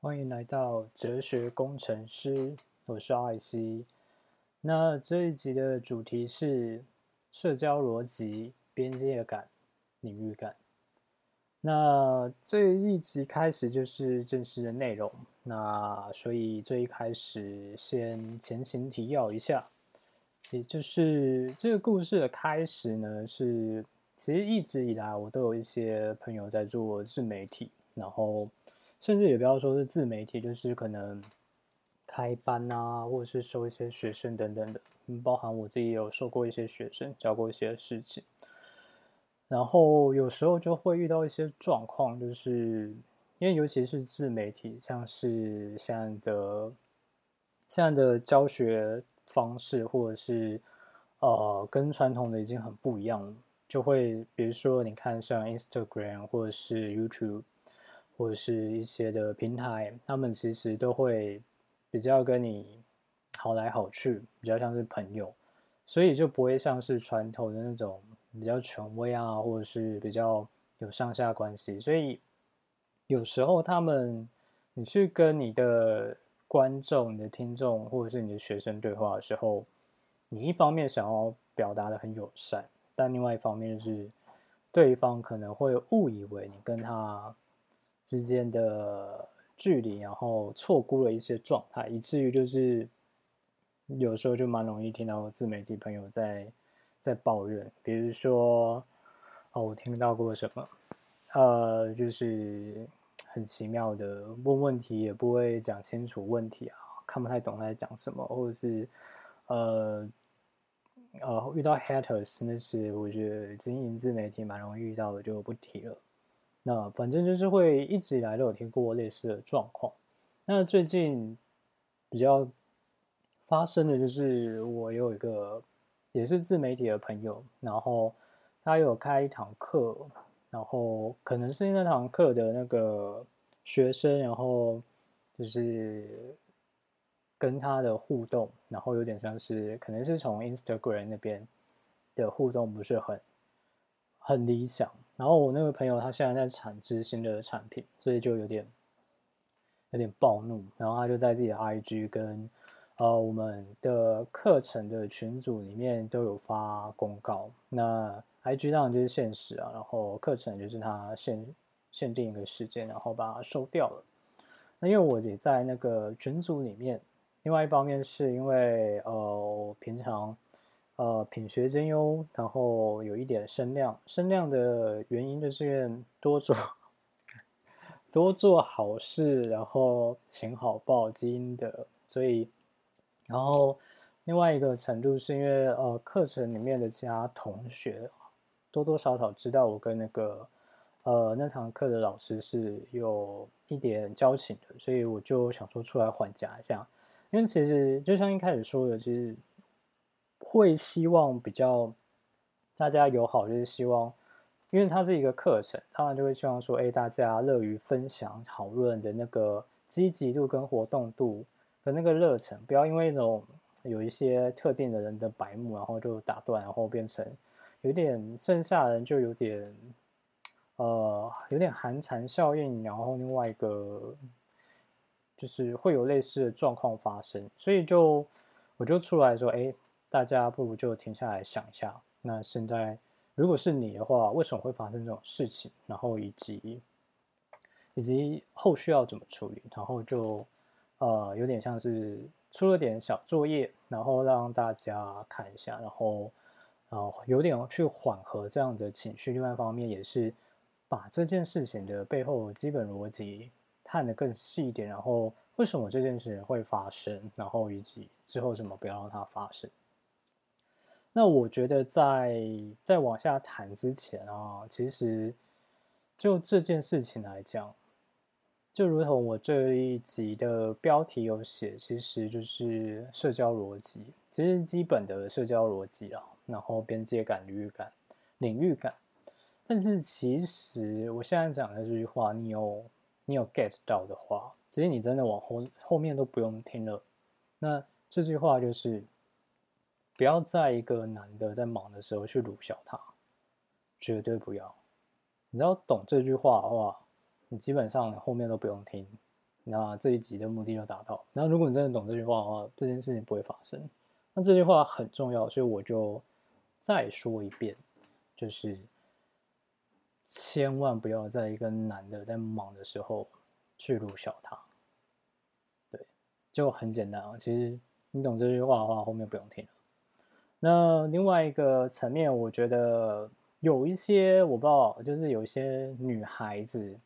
欢迎来到哲学工程师，我是艾希。那这一集的主题是社交逻辑、边界感、领域感。那这一集开始就是正式的内容，那所以这一开始先前情提要一下，也就是这个故事的开始呢，是其实一直以来我都有一些朋友在做自媒体，然后。甚至也不要说是自媒体，就是可能开班啊，或者是收一些学生等等的，包含我自己也有收过一些学生，教过一些事情。然后有时候就会遇到一些状况，就是因为尤其是自媒体，像是现在的现在的教学方式，或者是呃跟传统的已经很不一样了，就会比如说你看像 Instagram 或者是 YouTube。或者是一些的平台，他们其实都会比较跟你好来好去，比较像是朋友，所以就不会像是传统的那种比较权威啊，或者是比较有上下关系。所以有时候他们，你去跟你的观众、你的听众或者是你的学生对话的时候，你一方面想要表达的很友善，但另外一方面是对方可能会误以为你跟他。之间的距离，然后错估了一些状态，以至于就是有时候就蛮容易听到自媒体朋友在在抱怨，比如说哦，我听到过什么，呃，就是很奇妙的问问题也不会讲清楚问题啊，看不太懂他在讲什么，或者是呃呃遇到 haters 那些，我觉得经营自媒体蛮容易遇到的，就不提了。那反正就是会一直以来都有听过类似的状况。那最近比较发生的就是，我有一个也是自媒体的朋友，然后他有开一堂课，然后可能是那堂课的那个学生，然后就是跟他的互动，然后有点像是可能是从 Instagram 那边的互动不是很很理想。然后我那个朋友他现在在产制新的产品，所以就有点有点暴怒，然后他就在自己的 IG 跟呃我们的课程的群组里面都有发公告。那 IG 当然就是限时啊，然后课程就是他限限定一个时间，然后把它收掉了。那因为我也在那个群组里面，另外一方面是因为呃平常。呃，品学兼优，然后有一点声量。声量的原因就是愿多做 多做好事，然后行好报基因的，所以，然后另外一个程度是因为呃，课程里面的其他同学多多少少知道我跟那个呃那堂课的老师是有一点交情的，所以我就想说出来缓夹一下。因为其实就像一开始说的，其实。会希望比较大家友好，就是希望，因为它是一个课程，当然就会希望说，哎，大家乐于分享、讨论的那个积极度跟活动度的那个热忱，不要因为那种有一些特定的人的白目，然后就打断，然后变成有点剩下的人就有点呃有点寒蝉效应，然后另外一个就是会有类似的状况发生，所以就我就出来说，哎。大家不如就停下来想一下，那现在如果是你的话，为什么会发生这种事情？然后以及以及后续要怎么处理？然后就呃有点像是出了点小作业，然后让大家看一下，然后然后有点去缓和这样的情绪。另外一方面也是把这件事情的背后基本逻辑看得更细一点，然后为什么这件事情会发生？然后以及之后怎么不要让它发生？那我觉得在在往下谈之前啊，其实就这件事情来讲，就如同我这一集的标题有写，其实就是社交逻辑，其实基本的社交逻辑啊，然后边界感、领域感、领域感。但是其实我现在讲的这句话，你有你有 get 到的话，其实你真的往后后面都不用听了。那这句话就是。不要在一个男的在忙的时候去辱笑他，绝对不要。你要懂这句话的话，你基本上后面都不用听，那这一集的目的就达到。那如果你真的懂这句话的话，这件事情不会发生。那这句话很重要，所以我就再说一遍，就是千万不要在一个男的在忙的时候去辱笑他。对，就很简单啊。其实你懂这句话的话，后面不用听了。那另外一个层面，我觉得有一些我不知道，就是有一些女孩子。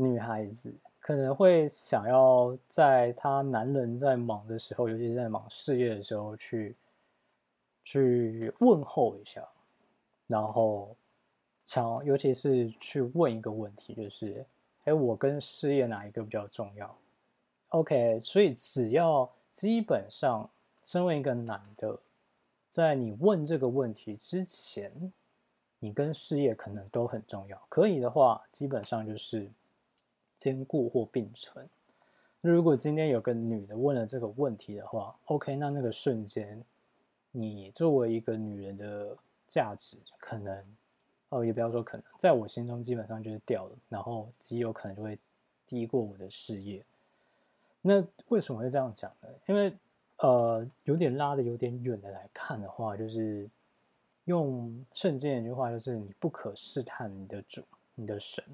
女孩子可能会想要在她男人在忙的时候，尤其是在忙事业的时候，去去问候一下，然后想，尤其是去问一个问题，就是，哎，我跟事业哪一个比较重要？OK，所以只要基本上，身为一个男的，在你问这个问题之前，你跟事业可能都很重要。可以的话，基本上就是。兼顾或并存。那如果今天有个女的问了这个问题的话，OK，那那个瞬间，你作为一个女人的价值可能，哦，也不要说可能，在我心中基本上就是掉了，然后极有可能就会低过我的事业。那为什么会这样讲呢？因为呃，有点拉的有点远的来看的话，就是用圣经一句话，就是你不可试探你的主，你的神。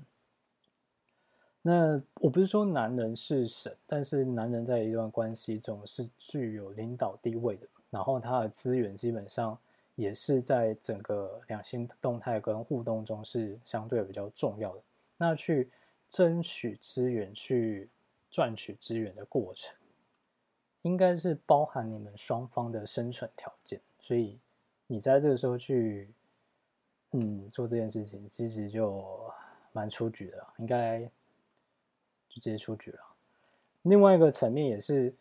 那我不是说男人是神，但是男人在一段关系中是具有领导地位的，然后他的资源基本上也是在整个两性动态跟互动中是相对比较重要的。那去争取资源、去赚取资源的过程，应该是包含你们双方的生存条件。所以你在这个时候去，嗯，做这件事情，其实就蛮出局的，应该。就直接出局了。另外一个层面也是，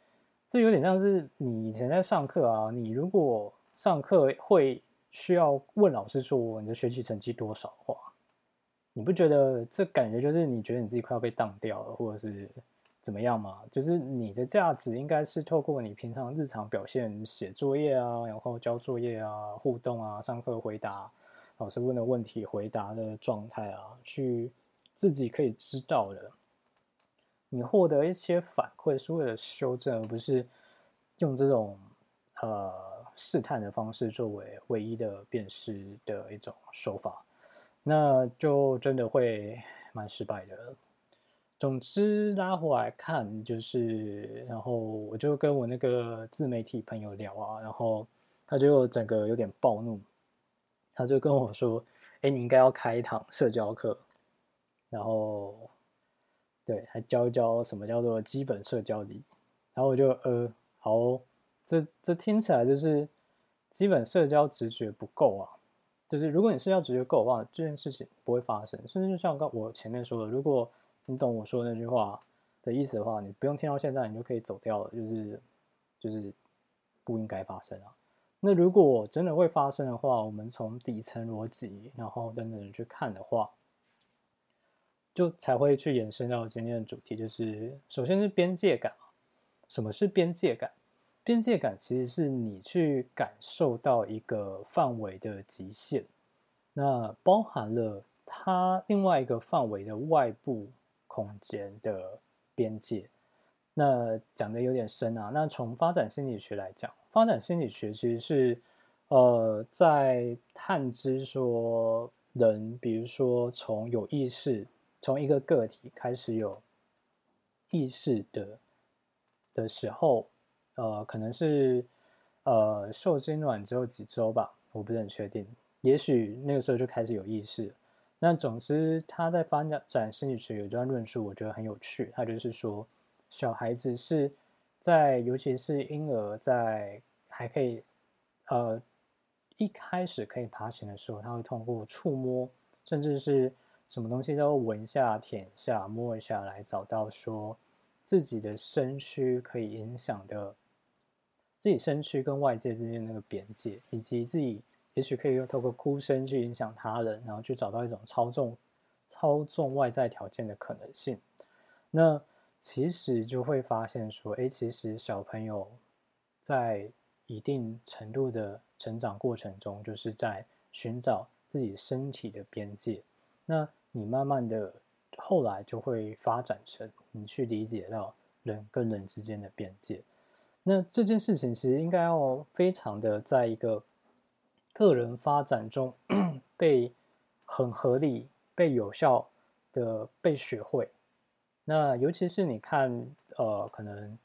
这有点像是你以前在上课啊，你如果上课会需要问老师说你的学习成绩多少话，你不觉得这感觉就是你觉得你自己快要被当掉了，或者是怎么样嘛？就是你的价值应该是透过你平常日常表现、写作业啊，然后交作业啊、互动啊、上课回答老师问的问题回答的状态啊，去自己可以知道的。你获得一些反馈是为了修正，而不是用这种呃试探的方式作为唯一的辨识的一种手法，那就真的会蛮失败的。总之拉回来看，就是然后我就跟我那个自媒体朋友聊啊，然后他就整个有点暴怒，他就跟我说：“哎，你应该要开一堂社交课。”然后。对，还教一教什么叫做基本社交礼，然后我就呃，好，这这听起来就是基本社交直觉不够啊。就是如果你社交直觉够的话，这件事情不会发生。甚至就像刚我前面说的，如果你懂我说那句话的意思的话，你不用听到现在，你就可以走掉了。就是就是不应该发生啊。那如果真的会发生的话，我们从底层逻辑，然后等等去看的话。就才会去延伸到今天的主题，就是首先是边界感什么是边界感？边界感其实是你去感受到一个范围的极限，那包含了它另外一个范围的外部空间的边界。那讲的有点深啊。那从发展心理学来讲，发展心理学其实是呃在探知说人，比如说从有意识。从一个个体开始有意识的的时候，呃，可能是呃受精卵之后几周吧，我不是很确定。也许那个时候就开始有意识。那总之，他在发展心理学有一段论述，我觉得很有趣。他就是说，小孩子是在，尤其是婴儿在还可以呃一开始可以爬行的时候，他会通过触摸，甚至是。什么东西都闻一下、舔一下、摸一下，来找到说自己的身躯可以影响的自己身躯跟外界之间那个边界，以及自己也许可以用透过哭声去影响他人，然后去找到一种操纵、操纵外在条件的可能性。那其实就会发现说，哎，其实小朋友在一定程度的成长过程中，就是在寻找自己身体的边界。那你慢慢的后来就会发展成你去理解到人跟人之间的边界。那这件事情其实应该要非常的在一个个人发展中被很合理、被有效的被学会。那尤其是你看，呃，可能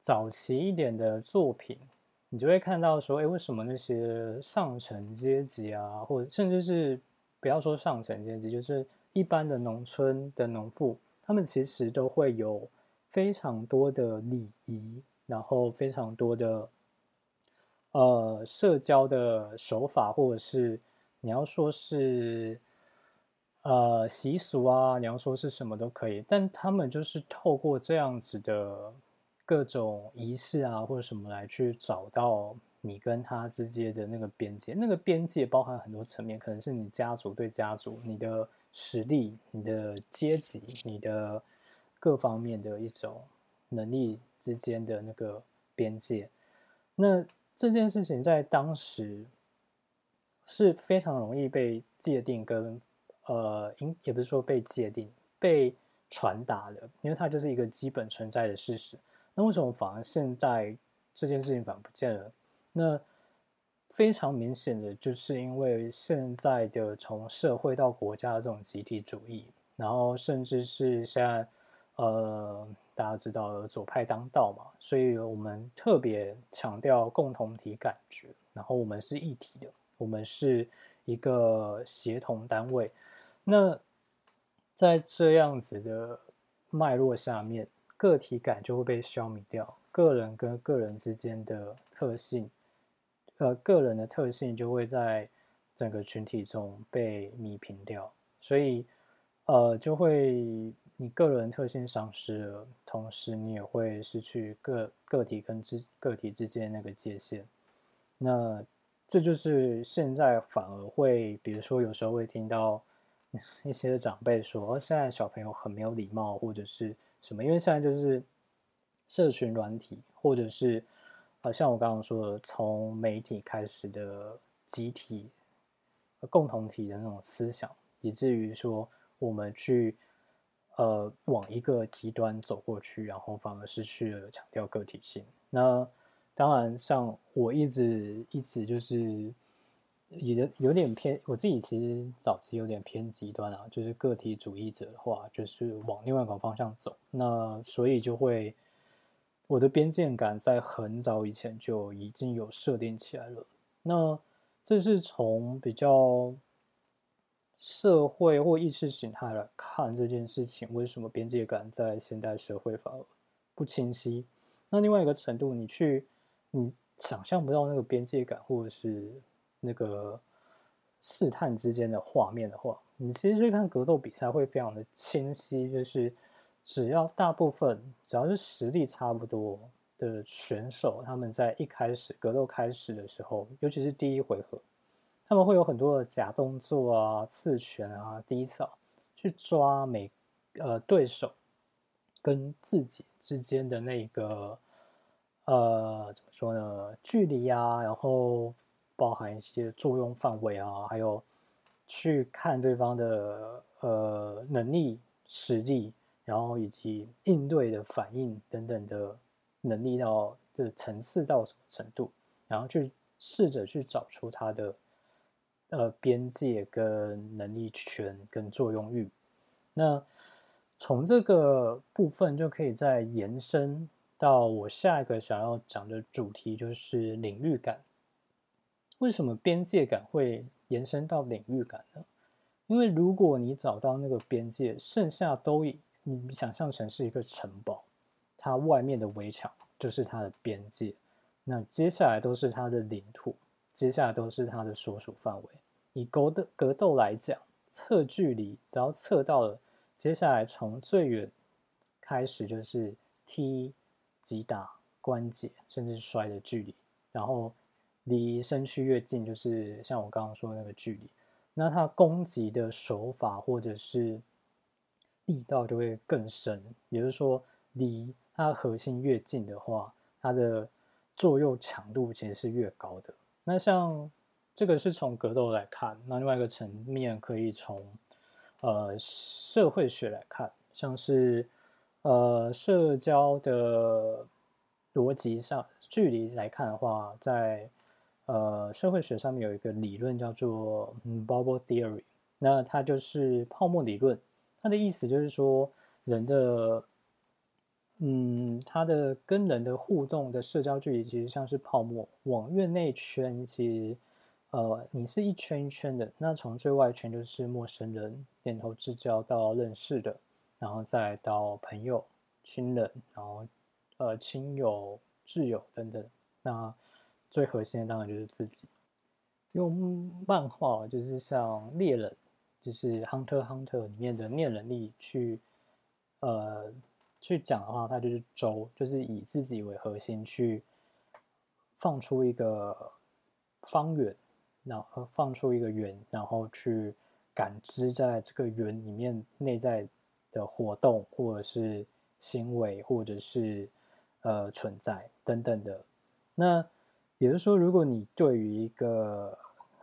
早期一点的作品，你就会看到说，哎，为什么那些上层阶级啊，或者甚至是不要说上层阶级，就是一般的农村的农妇，他们其实都会有非常多的礼仪，然后非常多的呃社交的手法，或者是你要说是。呃，习俗啊，你要说是什么都可以，但他们就是透过这样子的各种仪式啊，或者什么来去找到你跟他之间的那个边界。那个边界包含很多层面，可能是你家族对家族、你的实力、你的阶级、你的各方面的一种能力之间的那个边界。那这件事情在当时是非常容易被界定跟。呃，应也不是说被界定、被传达的，因为它就是一个基本存在的事实。那为什么反而现在这件事情反而不见了？那非常明显的就是因为现在的从社会到国家的这种集体主义，然后甚至是现在呃大家知道左派当道嘛，所以我们特别强调共同体感觉，然后我们是一体的，我们是一个协同单位。那在这样子的脉络下面，个体感就会被消弭掉，个人跟个人之间的特性，呃，个人的特性就会在整个群体中被弭平掉，所以，呃，就会你个人特性丧失了，同时你也会失去个个体跟之个体之间那个界限。那这就是现在反而会，比如说有时候会听到。一些长辈说：“现在小朋友很没有礼貌，或者是什么？因为现在就是社群软体，或者是呃，像我刚刚说的，从媒体开始的集体、共同体的那种思想，以至于说我们去呃往一个极端走过去，然后反而失去了强调个体性。那当然，像我一直一直就是。”有有点偏，我自己其实早期有点偏极端啊，就是个体主义者的话，就是往另外一个方向走。那所以就会，我的边界感在很早以前就已经有设定起来了。那这是从比较社会或意识形态来看这件事情，为什么边界感在现代社会反而不清晰？那另外一个程度，你去你想象不到那个边界感，或者是。那个试探之间的画面的话，你其实去看格斗比赛会非常的清晰，就是只要大部分只要是实力差不多的选手，他们在一开始格斗开始的时候，尤其是第一回合，他们会有很多的假动作啊、刺拳啊、低扫，去抓每呃对手跟自己之间的那个呃怎么说呢距离啊，然后。包含一些作用范围啊，还有去看对方的呃能力、实力，然后以及应对的反应等等的能力到的层次到什么程度，然后去试着去找出他的呃边界跟能力圈跟作用域。那从这个部分就可以再延伸到我下一个想要讲的主题，就是领域感。为什么边界感会延伸到领域感呢？因为如果你找到那个边界，剩下都以你想象成是一个城堡，它外面的围墙就是它的边界，那接下来都是它的领土，接下来都是它的所属范围。以格斗格斗来讲，测距离只要测到了，接下来从最远开始就是踢、击打、关节，甚至摔的距离，然后。离身躯越近，就是像我刚刚说的那个距离，那它攻击的手法或者是力道就会更深。也就是说，离它核心越近的话，它的作用强度其实是越高的。那像这个是从格斗来看，那另外一个层面可以从呃社会学来看，像是呃社交的逻辑上距离来看的话，在呃社会学上面有一个理论叫做 bubble theory，那它就是泡沫理论，它的意思就是说人的。嗯，它的跟人的互动的社交距离其实像是泡沫，往院内圈，其实呃，你是一圈一圈的，那从最外圈就是陌生人点头之交到认识的，然后再到朋友、亲人，然后呃亲友、挚友等等，那最核心的当然就是自己。用漫画就是像猎人，就是《Hunter Hunter》里面的念能力去呃。去讲的话，它就是周，就是以自己为核心去放出一个方圆，然后放出一个圆，然后去感知在这个圆里面内在的活动，或者是行为，或者是呃存在等等的。那也就是说，如果你对于一个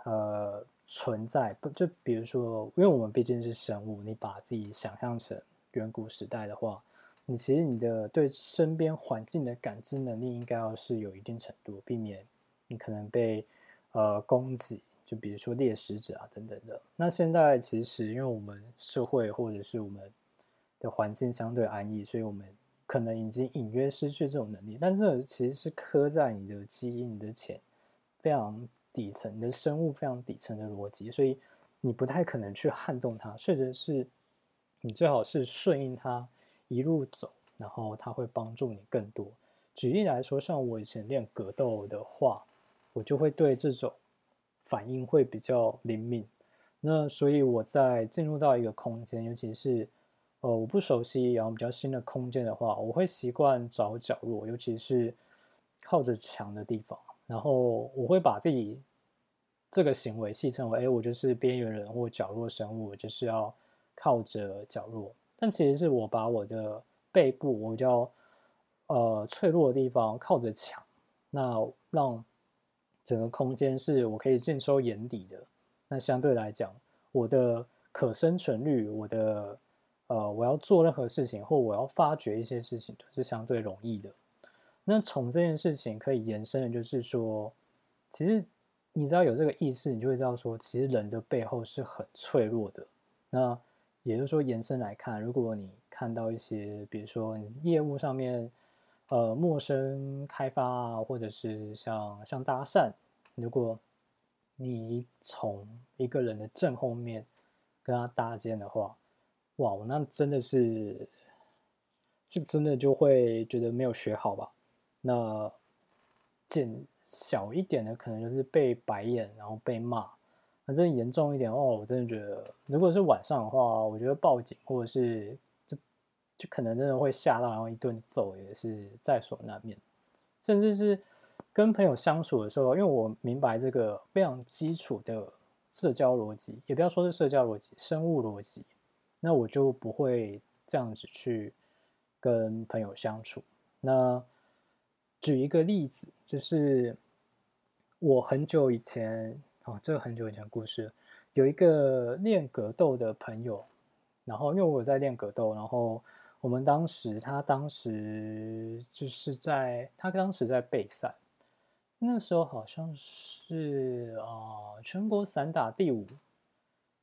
呃存在，不就比如说，因为我们毕竟是生物，你把自己想象成远古时代的话。你其实你的对身边环境的感知能力应该要是有一定程度，避免你可能被呃攻击，就比如说猎食者啊等等的。那现在其实因为我们社会或者是我们的环境相对安逸，所以我们可能已经隐约失去这种能力。但这其实是刻在你的基因、你的潜非常底层、你的生物非常底层的逻辑，所以你不太可能去撼动它，甚至是你最好是顺应它。一路走，然后它会帮助你更多。举例来说，像我以前练格斗的话，我就会对这种反应会比较灵敏。那所以我在进入到一个空间，尤其是呃我不熟悉然后比较新的空间的话，我会习惯找角落，尤其是靠着墙的地方。然后我会把自己这个行为戏称为：哎，我就是边缘人或角落生物，就是要靠着角落。但其实是我把我的背部，我叫呃脆弱的地方靠着墙，那让整个空间是我可以尽收眼底的。那相对来讲，我的可生存率，我的呃我要做任何事情或我要发掘一些事情都是相对容易的。那从这件事情可以延伸的就是说，其实你知道有这个意识，你就会知道说，其实人的背后是很脆弱的。那也就是说，延伸来看，如果你看到一些，比如说你业务上面，呃，陌生开发啊，或者是像像搭讪，如果你从一个人的正后面跟他搭肩的话，哇，那真的是，这真的就会觉得没有学好吧？那减小一点的，可能就是被白眼，然后被骂。反正严重一点哦，我真的觉得，如果是晚上的话，我觉得报警或者是就就可能真的会吓到，然后一顿揍也是在所难免。甚至是跟朋友相处的时候，因为我明白这个非常基础的社交逻辑，也不要说是社交逻辑，生物逻辑，那我就不会这样子去跟朋友相处。那举一个例子，就是我很久以前。哦，这个很久以前故事，有一个练格斗的朋友，然后因为我在练格斗，然后我们当时他当时就是在他当时在备赛，那时候好像是啊全国散打第五，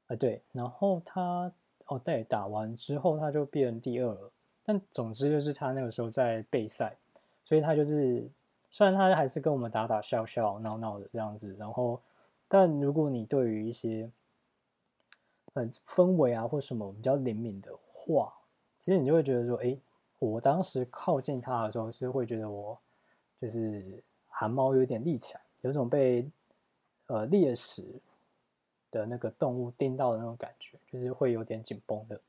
啊对，然后他哦对，打完之后他就变第二了，但总之就是他那个时候在备赛，所以他就是虽然他还是跟我们打打笑笑闹闹的这样子，然后。但如果你对于一些很氛围啊或什么比较灵敏的话，其实你就会觉得说，哎，我当时靠近他的时候，是会觉得我就是汗毛有点立起来，有种被呃猎食的那个动物叮到的那种感觉，就是会有点紧绷的。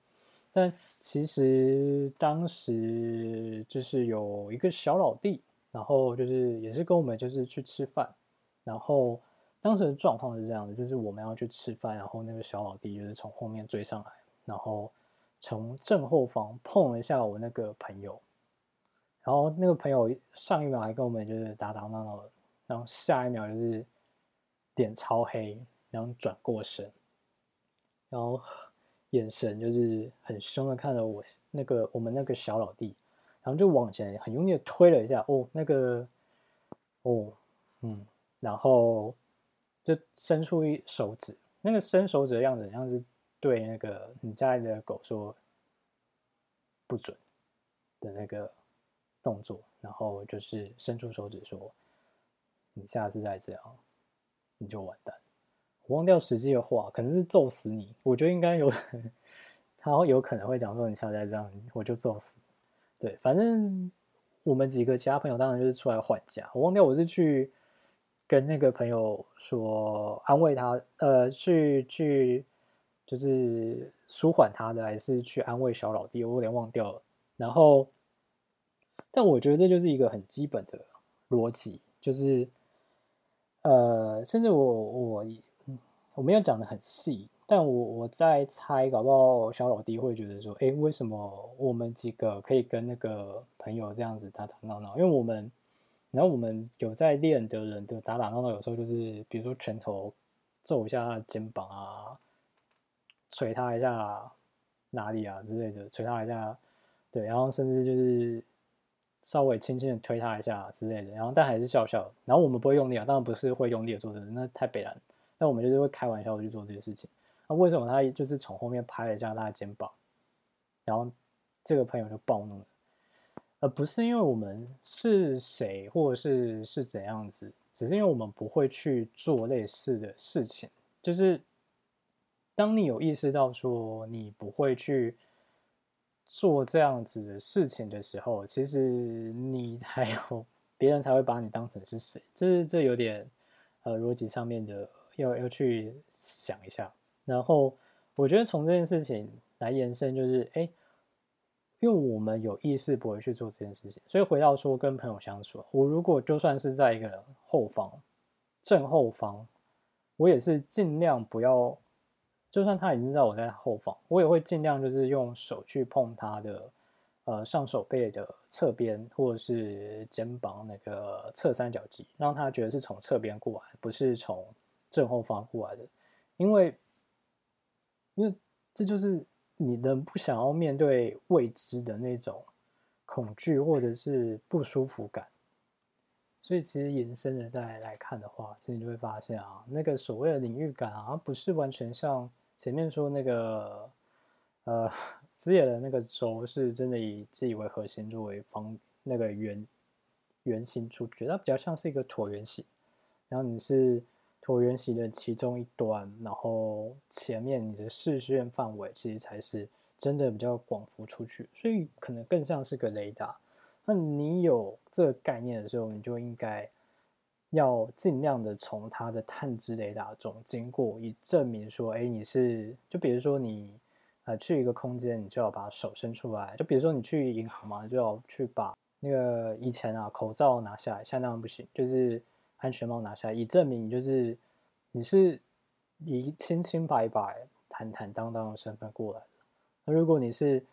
但其实当时就是有一个小老弟，然后就是也是跟我们就是去吃饭，然后。当时的状况是这样的，就是我们要去吃饭，然后那个小老弟就是从后面追上来，然后从正后方碰了一下我那个朋友，然后那个朋友上一秒还跟我们就是打打闹闹，然后下一秒就是脸超黑，然后转过身，然后眼神就是很凶的看着我那个我们那个小老弟，然后就往前很用力的推了一下，哦，那个，哦，嗯，然后就伸出一手指，那个伸手指的样子像是对那个你家里的狗说不准的那个动作，然后就是伸出手指说，你下次再这样，你就完蛋。我忘掉实际的话，可能是揍死你。我觉得应该有，他会有可能会讲说你下次再这样，我就揍死。对，反正我们几个其他朋友当然就是出来换家。我忘掉我是去跟那个朋友说安慰他，呃，去去就是舒缓他的，还是去安慰小老弟，我有点忘掉了。然后，但我觉得这就是一个很基本的逻辑，就是呃，甚至我我。我没有讲的很细，但我我在猜，搞不好小老弟会觉得说，哎，为什么我们几个可以跟那个朋友这样子打打闹闹？因为我们，然后我们有在练的人的打打闹闹，有时候就是比如说拳头揍一下他的肩膀啊，捶他一下哪里啊之类的，捶他一下，对，然后甚至就是稍微轻轻的推他一下之类的，然后但还是笑笑，然后我们不会用力啊，当然不是会用力的做的，那太北然。那我们就是会开玩笑的去做这些事情。那为什么他就是从后面拍了一下他的肩膀，然后这个朋友就暴怒了，不是因为我们是谁或者是是怎样子，只是因为我们不会去做类似的事情。就是当你有意识到说你不会去做这样子的事情的时候，其实你 还有别人才会把你当成是谁。这是这有点呃逻辑上面的。要要去想一下，然后我觉得从这件事情来延伸，就是哎，因为我们有意识不会去做这件事情，所以回到说跟朋友相处，我如果就算是在一个人后方正后方，我也是尽量不要，就算他已经知道我在后方，我也会尽量就是用手去碰他的呃上手背的侧边或者是肩膀那个侧三角肌，让他觉得是从侧边过来，不是从。正后方过来的，因为，因为这就是你的不想要面对未知的那种恐惧或者是不舒服感，所以其实延伸的再来看的话，其实你就会发现啊，那个所谓的领域感啊，不是完全像前面说那个，呃，职野的那个轴是真的以自己为核心作为方那个圆圆形出觉，它比较像是一个椭圆形，然后你是。椭圆形的其中一端，然后前面你的视线范围其实才是真的比较广幅出去，所以可能更像是个雷达。那你有这个概念的时候，你就应该要尽量的从它的探知雷达中经过，以证明说，哎，你是就比如说你呃去一个空间，你就要把手伸出来，就比如说你去银行嘛，就要去把那个以前啊口罩拿下来，现在那样不行，就是。安全帽拿下来，以证明你就是你是以清清白白、坦坦荡荡的身份过来的。那如果你是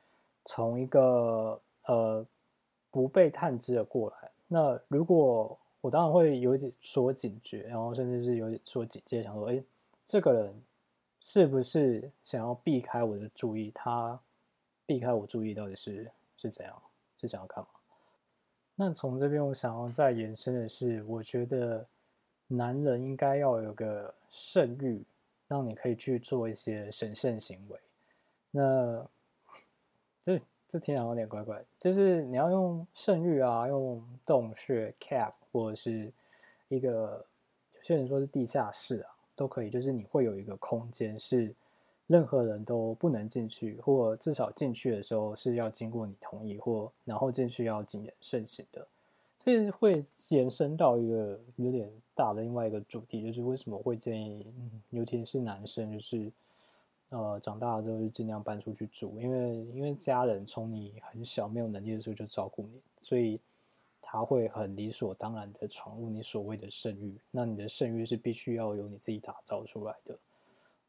从一个呃不被探知的过来，那如果我当然会有点说警觉，然后甚至是有点说警戒，想说：哎，这个人是不是想要避开我的注意？他避开我注意到底是是怎样？是想要干嘛？那从这边，我想要再延伸的是，我觉得男人应该要有个圣欲，让你可以去做一些神圣行为。那这这听起来有点怪怪，就是你要用圣欲啊，用洞穴 cap 或者是一个有些人说是地下室啊，都可以。就是你会有一个空间是。任何人都不能进去，或至少进去的时候是要经过你同意，或然后进去要谨言慎行的。这会延伸到一个有点大的另外一个主题，就是为什么会建议，尤其是男生，就是呃长大了之后就尽量搬出去住，因为因为家人从你很小没有能力的时候就照顾你，所以他会很理所当然的闯入你所谓的圣域。那你的圣域是必须要由你自己打造出来的。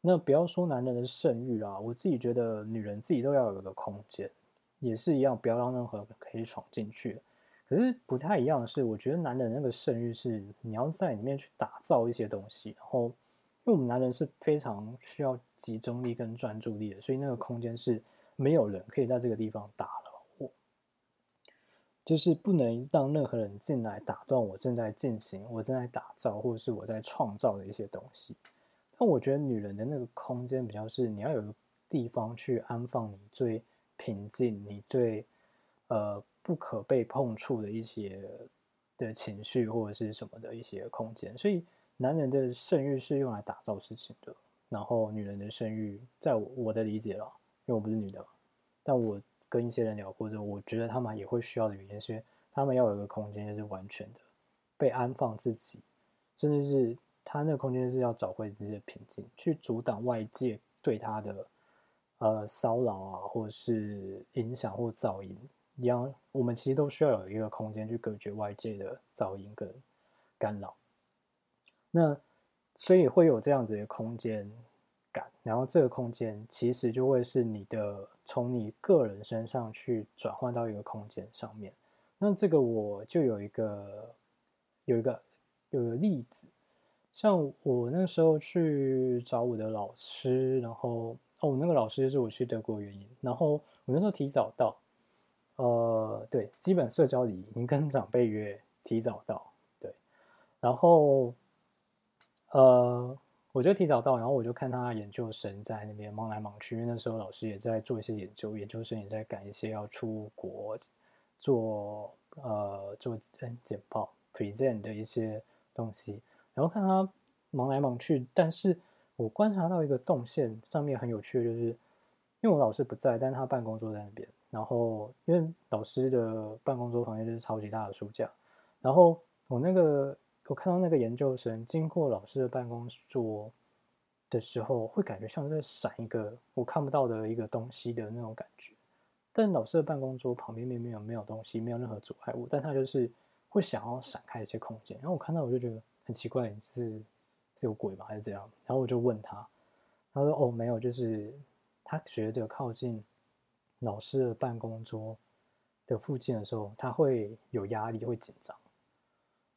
那不要说男人的圣欲啊，我自己觉得女人自己都要有个空间，也是一样，不要让任何可以闯进去。可是不太一样的是，我觉得男人那个圣欲是你要在里面去打造一些东西，然后因为我们男人是非常需要集中力跟专注力的，所以那个空间是没有人可以在这个地方打扰我，就是不能让任何人进来打断我正在进行、我正在打造或者是我在创造的一些东西。但我觉得女人的那个空间比较是你要有个地方去安放你最平静、你最呃不可被碰触的一些的情绪或者是什么的一些空间，所以。男人的性欲是用来打造事情的，然后女人的性欲，在我的理解了，因为我不是女的，但我跟一些人聊过之后，我觉得他们也会需要的原因是，他们要有一个空间，就是完全的被安放自己，甚至是他那个空间是要找回自己的平静，去阻挡外界对他的呃骚扰啊，或者是影响或噪音一样，我们其实都需要有一个空间去隔绝外界的噪音跟干扰。那所以会有这样子的空间感，然后这个空间其实就会是你的从你个人身上去转换到一个空间上面。那这个我就有一个有一个有一个例子，像我那时候去找我的老师，然后哦，那个老师就是我去德国原因，然后我那时候提早到，呃，对，基本社交礼仪，你跟长辈约提早到，对，然后。呃，我就提早到，然后我就看他研究生在那边忙来忙去，因为那时候老师也在做一些研究，研究生也在赶一些要出国做呃做嗯简报 present 的一些东西，然后看他忙来忙去，但是我观察到一个动线上面很有趣的就是，因为我老师不在，但是他办公桌在那边，然后因为老师的办公桌旁边就是超级大的书架，然后我那个。我看到那个研究生经过老师的办公桌的时候，会感觉像在闪一个我看不到的一个东西的那种感觉。但老师的办公桌旁边面没有没有东西，没有任何阻碍物，但他就是会想要闪开一些空间。然后我看到我就觉得很奇怪，就是是有鬼吧，还是怎样？然后我就问他，他说：“哦，没有，就是他觉得靠近老师的办公桌的附近的时候，他会有压力，会紧张。”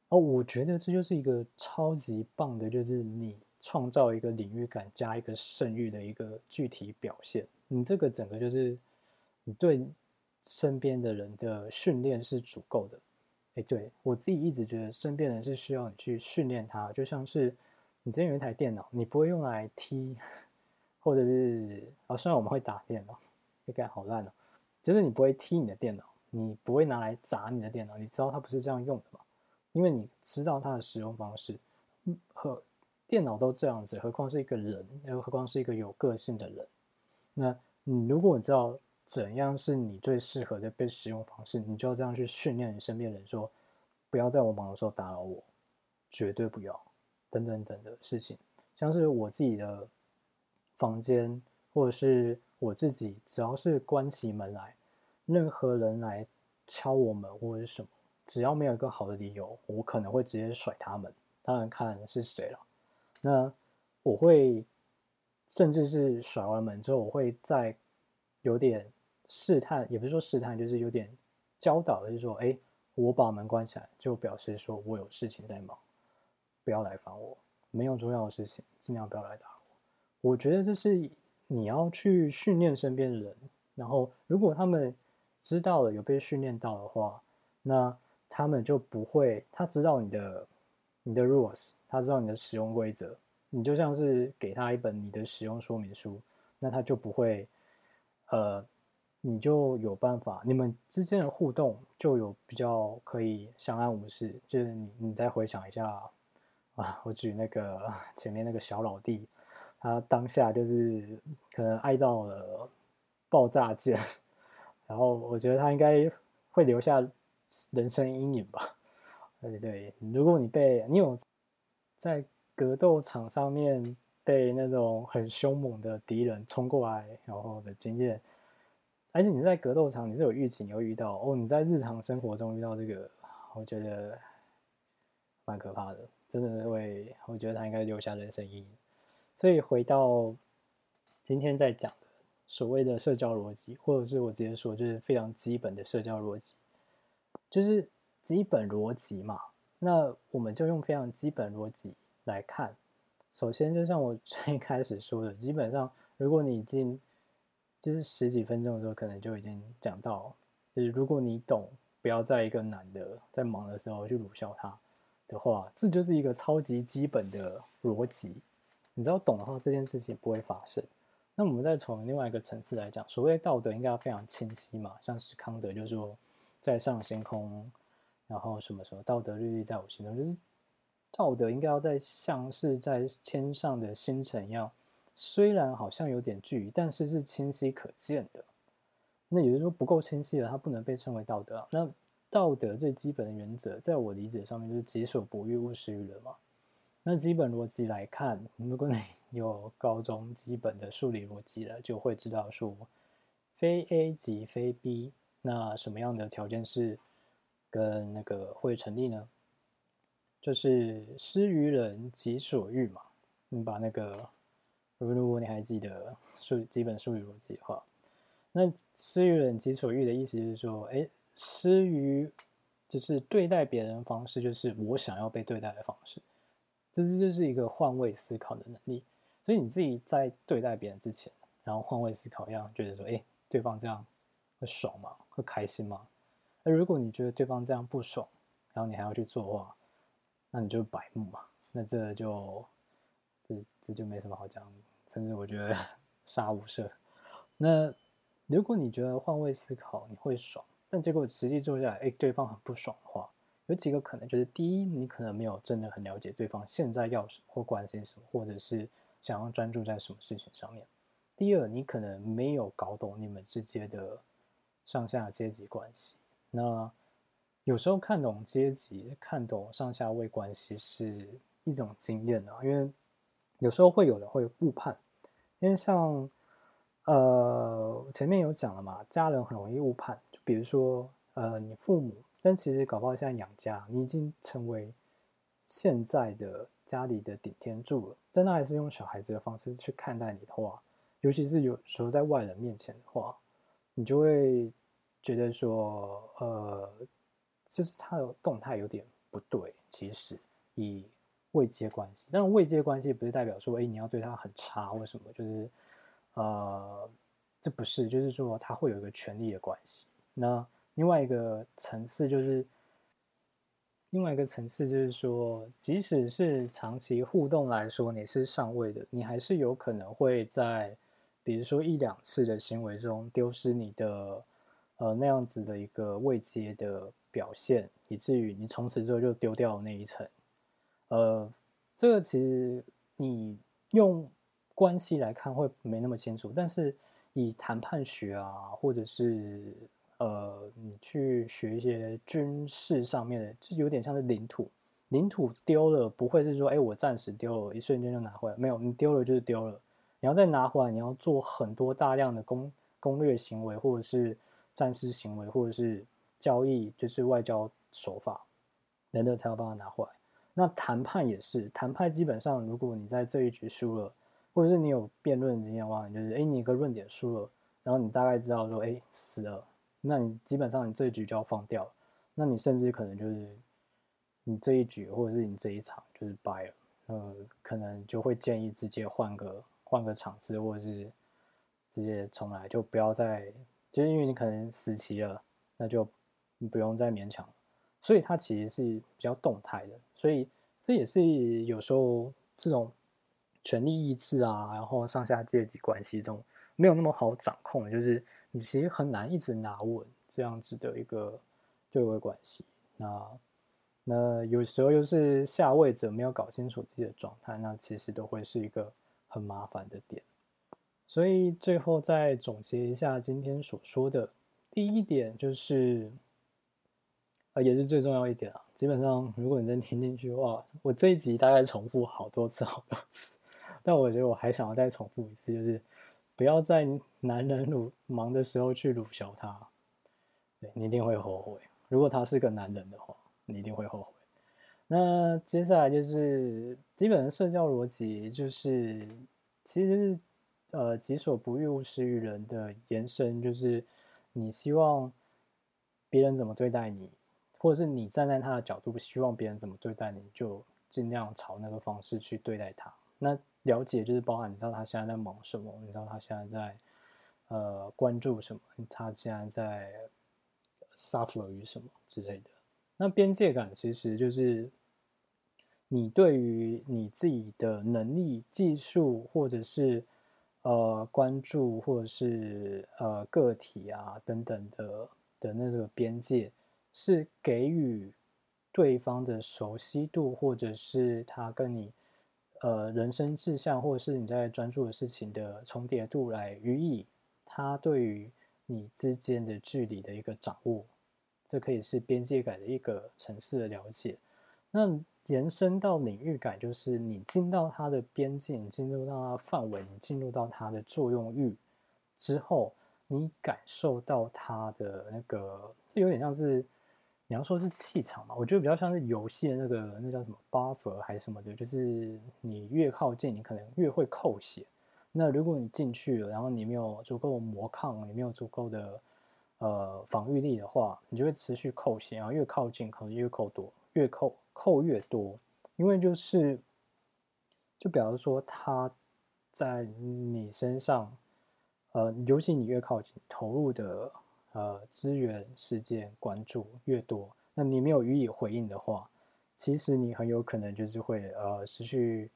哦，我觉得这就是一个超级棒的，就是你创造一个领域感加一个胜率的一个具体表现。你这个整个就是你对身边的人的训练是足够的。哎，对我自己一直觉得身边人是需要你去训练他，就像是你之前有一台电脑，你不会用来踢，或者是啊，虽然我们会打电脑，应该好烂哦，就是你不会踢你的电脑，你不会拿来砸你的电脑，你知道它不是这样用的嘛？因为你知道它的使用方式，和电脑都这样子，何况是一个人，又何况是一个有个性的人。那你如果你知道怎样是你最适合的被使用方式，你就要这样去训练你身边人，说不要在我忙的时候打扰我，绝对不要，等等等的事情。像是我自己的房间，或者是我自己，只要是关起门来，任何人来敲我门或者是什么。只要没有一个好的理由，我可能会直接甩他们。当然看是谁了。那我会，甚至是甩完门之后，我会再有点试探，也不是说试探，就是有点教导，就是说，哎，我把门关起来，就表示说我有事情在忙，不要来烦我。没有重要的事情，尽量不要来打我。我觉得这是你要去训练身边的人，然后如果他们知道了有被训练到的话，那。他们就不会，他知道你的你的 rules，他知道你的使用规则，你就像是给他一本你的使用说明书，那他就不会，呃，你就有办法，你们之间的互动就有比较可以相安无事。就是你你再回想一下啊，我举那个前面那个小老弟，他当下就是可能挨到了爆炸键，然后我觉得他应该会留下。人生阴影吧，对对，如果你被你有在格斗场上面被那种很凶猛的敌人冲过来，然后的经验，而且你在格斗场你是有预警，有遇到哦，你在日常生活中遇到这个，我觉得蛮可怕的，真的会，我觉得他应该留下人生阴影。所以回到今天在讲的所谓的社交逻辑，或者是我直接说，就是非常基本的社交逻辑。就是基本逻辑嘛，那我们就用非常基本逻辑来看，首先就像我最开始说的，基本上如果你已经就是十几分钟的时候，可能就已经讲到，就是如果你懂，不要在一个男的在忙的时候去辱笑他的话，这就是一个超级基本的逻辑。你只要懂的话，这件事情不会发生。那我们再从另外一个层次来讲，所谓道德应该要非常清晰嘛，像是康德就说“在上星空”，然后什么什么“道德律律在我心中”，就是道德应该要在像是在天上的星辰一样，虽然好像有点距离，但是是清晰可见的。那也就是说不够清晰的，它不能被称为道德。那道德最基本的原则，在我理解上面就是“己所不欲，勿施于人”嘛。那基本逻辑来看，如果你 有高中基本的数理逻辑了，就会知道说，非 A 即非 B。那什么样的条件是跟那个会成立呢？就是施于人己所欲嘛。你把那个，如果你还记得数基本数理逻辑的话，那施于人己所欲的意思是说，哎，施于就是对待别人的方式，就是我想要被对待的方式。这这就是一个换位思考的能力，所以你自己在对待别人之前，然后换位思考一样，觉得说，哎，对方这样会爽吗？会开心吗？那如果你觉得对方这样不爽，然后你还要去做的话，那你就白目嘛。那这就这这就没什么好讲，甚至我觉得 杀无赦。那如果你觉得换位思考你会爽，但结果实际做下来，哎，对方很不爽的话。有几个可能，就是第一，你可能没有真的很了解对方现在要什么或关心什么，或者是想要专注在什么事情上面；第二，你可能没有搞懂你们之间的上下阶级关系。那有时候看懂阶级、看懂上下位关系是一种经验啊，因为有时候会有人会误判，因为像呃前面有讲了嘛，家人很容易误判，就比如说呃你父母。但其实搞不好现在养家，你已经成为现在的家里的顶天柱了。但他还是用小孩子的方式去看待你的话，尤其是有时候在外人面前的话，你就会觉得说，呃，就是他的动态有点不对。其实以未接关系，但是未接关系不是代表说，哎，你要对他很差或什么，就是呃，这不是，就是说他会有一个权利的关系。那另外一个层次就是，另外一个层次就是说，即使是长期互动来说，你是上位的，你还是有可能会在，比如说一两次的行为中丢失你的，呃，那样子的一个未接的表现，以至于你从此之后就丢掉那一层。呃，这个其实你用关系来看会没那么清楚，但是以谈判学啊，或者是。呃，你去学一些军事上面的，就有点像是领土，领土丢了不会是说，哎，我暂时丢了，一瞬间就拿回来，没有，你丢了就是丢了，你要再拿回来，你要做很多大量的攻攻略行为，或者是战事行为，或者是交易，就是外交手法，等等才要把它拿回来。那谈判也是，谈判基本上，如果你在这一局输了，或者是你有辩论经验的话，就是，哎，你一个论点输了，然后你大概知道说，哎，死了。那你基本上你这一局就要放掉，那你甚至可能就是你这一局或者是你这一场就是败了，呃，可能就会建议直接换个换个场次，或者是直接重来，就不要再，就是因为你可能死棋了，那就你不用再勉强，所以它其实是比较动态的，所以这也是有时候这种权力意志啊，然后上下阶级关系这种没有那么好掌控，就是。你其实很难一直拿稳这样子的一个对位关系，那那有时候又是下位者没有搞清楚自己的状态，那其实都会是一个很麻烦的点。所以最后再总结一下今天所说的，第一点就是，也是最重要一点啊。基本上如果你真听进去的话，我这一集大概重复好多次好多次，但我觉得我还想要再重复一次，就是。不要在男人鲁忙的时候去鲁小他，对你一定会后悔。如果他是个男人的话，你一定会后悔。那接下来就是基本的社交逻辑，就是其实呃“己所不欲，勿施于人”的延伸，就是你希望别人怎么对待你，或者是你站在他的角度，希望别人怎么对待你，就尽量朝那个方式去对待他。那了解就是包含你知道他现在在忙什么，你知道他现在在呃关注什么，他现在在 suffer 于什么之类的。那边界感其实就是你对于你自己的能力、技术，或者是呃关注，或者是呃个体啊等等的的那个边界，是给予。对方的熟悉度，或者是他跟你呃人生志向，或者是你在专注的事情的重叠度来予以他对于你之间的距离的一个掌握，这可以是边界感的一个层次的了解。那延伸到领域感，就是你进到他的边界，你进入到他的范围，你进入到他的作用域之后，你感受到他的那个，这有点像是。你要说是气场嘛？我觉得比较像是游戏的那个，那叫什么 buffer 还是什么的，就是你越靠近，你可能越会扣血。那如果你进去了，然后你没有足够魔抗，你没有足够的呃防御力的话，你就会持续扣血，然后越靠近可能越扣多，越扣扣越多。因为就是，就比方说他在你身上，呃，尤其你越靠近，投入的。呃，资源、事件、关注越多，那你没有予以回应的话，其实你很有可能就是会呃失去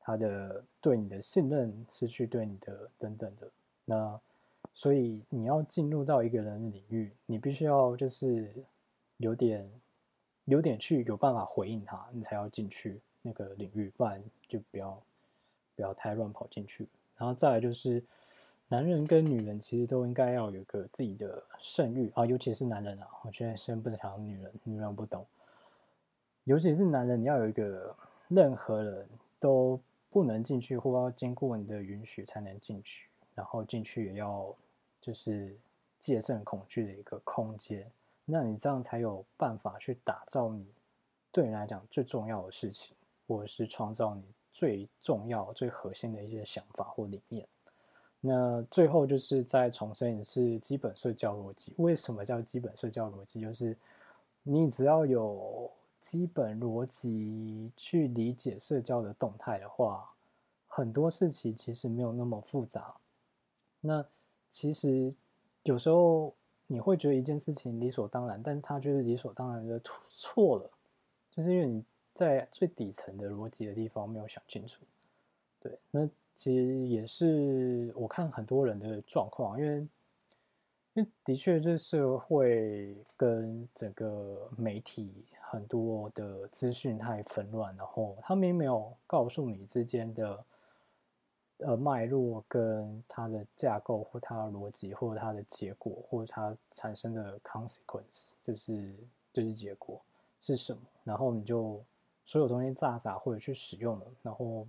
他的对你的信任，失去对你的等等的。那所以你要进入到一个人的领域，你必须要就是有点有点去有办法回应他，你才要进去那个领域，不然就不要不要太乱跑进去。然后再来就是。男人跟女人其实都应该要有个自己的胜欲啊，尤其是男人啊。我觉得先不讲女人，女人不懂。尤其是男人，你要有一个任何人都不能进去，或要经过你的允许才能进去，然后进去也要就是戒慎恐惧的一个空间。那你这样才有办法去打造你对你来讲最重要的事情，或者是创造你最重要、最核心的一些想法或理念。那最后就是再重申一次基本社交逻辑。为什么叫基本社交逻辑？就是你只要有基本逻辑去理解社交的动态的话，很多事情其实没有那么复杂。那其实有时候你会觉得一件事情理所当然，但是它就是理所当然的错了，就是因为你在最底层的逻辑的地方没有想清楚。对，那。其实也是我看很多人的状况，因为因为的确，这社会跟整个媒体很多的资讯太纷乱，然后他们没有告诉你之间的呃脉络跟它的架构或它的逻辑或者它的结果或者它产生的 consequence，就是就是结果是什么，然后你就所有东西炸杂或者去使用了，然后。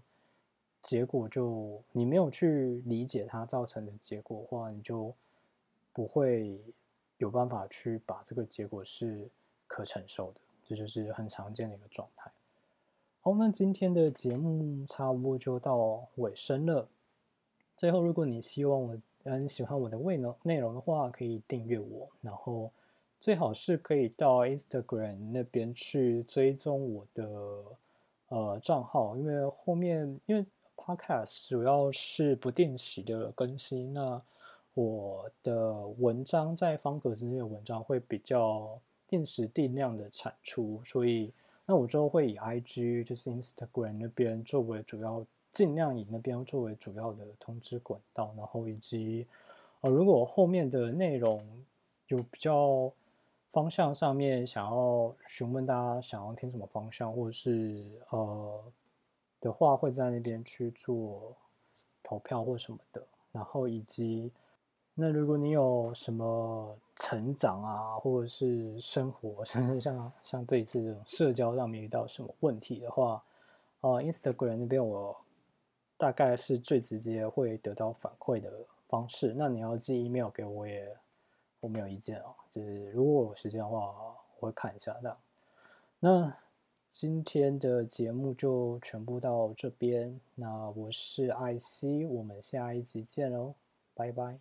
结果就你没有去理解它造成的结果的话，你就不会有办法去把这个结果是可承受的，这就是很常见的一个状态。好，那今天的节目差不多就到尾声了。最后，如果你希望我很喜欢我的内容内容的话，可以订阅我，然后最好是可以到 Instagram 那边去追踪我的呃账号，因为后面因为。Podcast 主要是不定期的更新，那我的文章在方格子那的文章会比较定时定量的产出，所以那我之后会以 IG 就是 Instagram 那边作为主要，尽量以那边作为主要的通知管道，然后以及呃，如果后面的内容有比较方向上面想要询问大家想要听什么方向，或者是呃。的话会在那边去做投票或什么的，然后以及那如果你有什么成长啊，或者是生活，甚 至像像这一次这种社交上面遇到什么问题的话，呃，Instagram 那边我大概是最直接会得到反馈的方式。那你要寄 email 给我也我没有意见哦，就是如果有时间的话，我会看一下的。那。今天的节目就全部到这边，那我是艾希，我们下一集见喽，拜拜。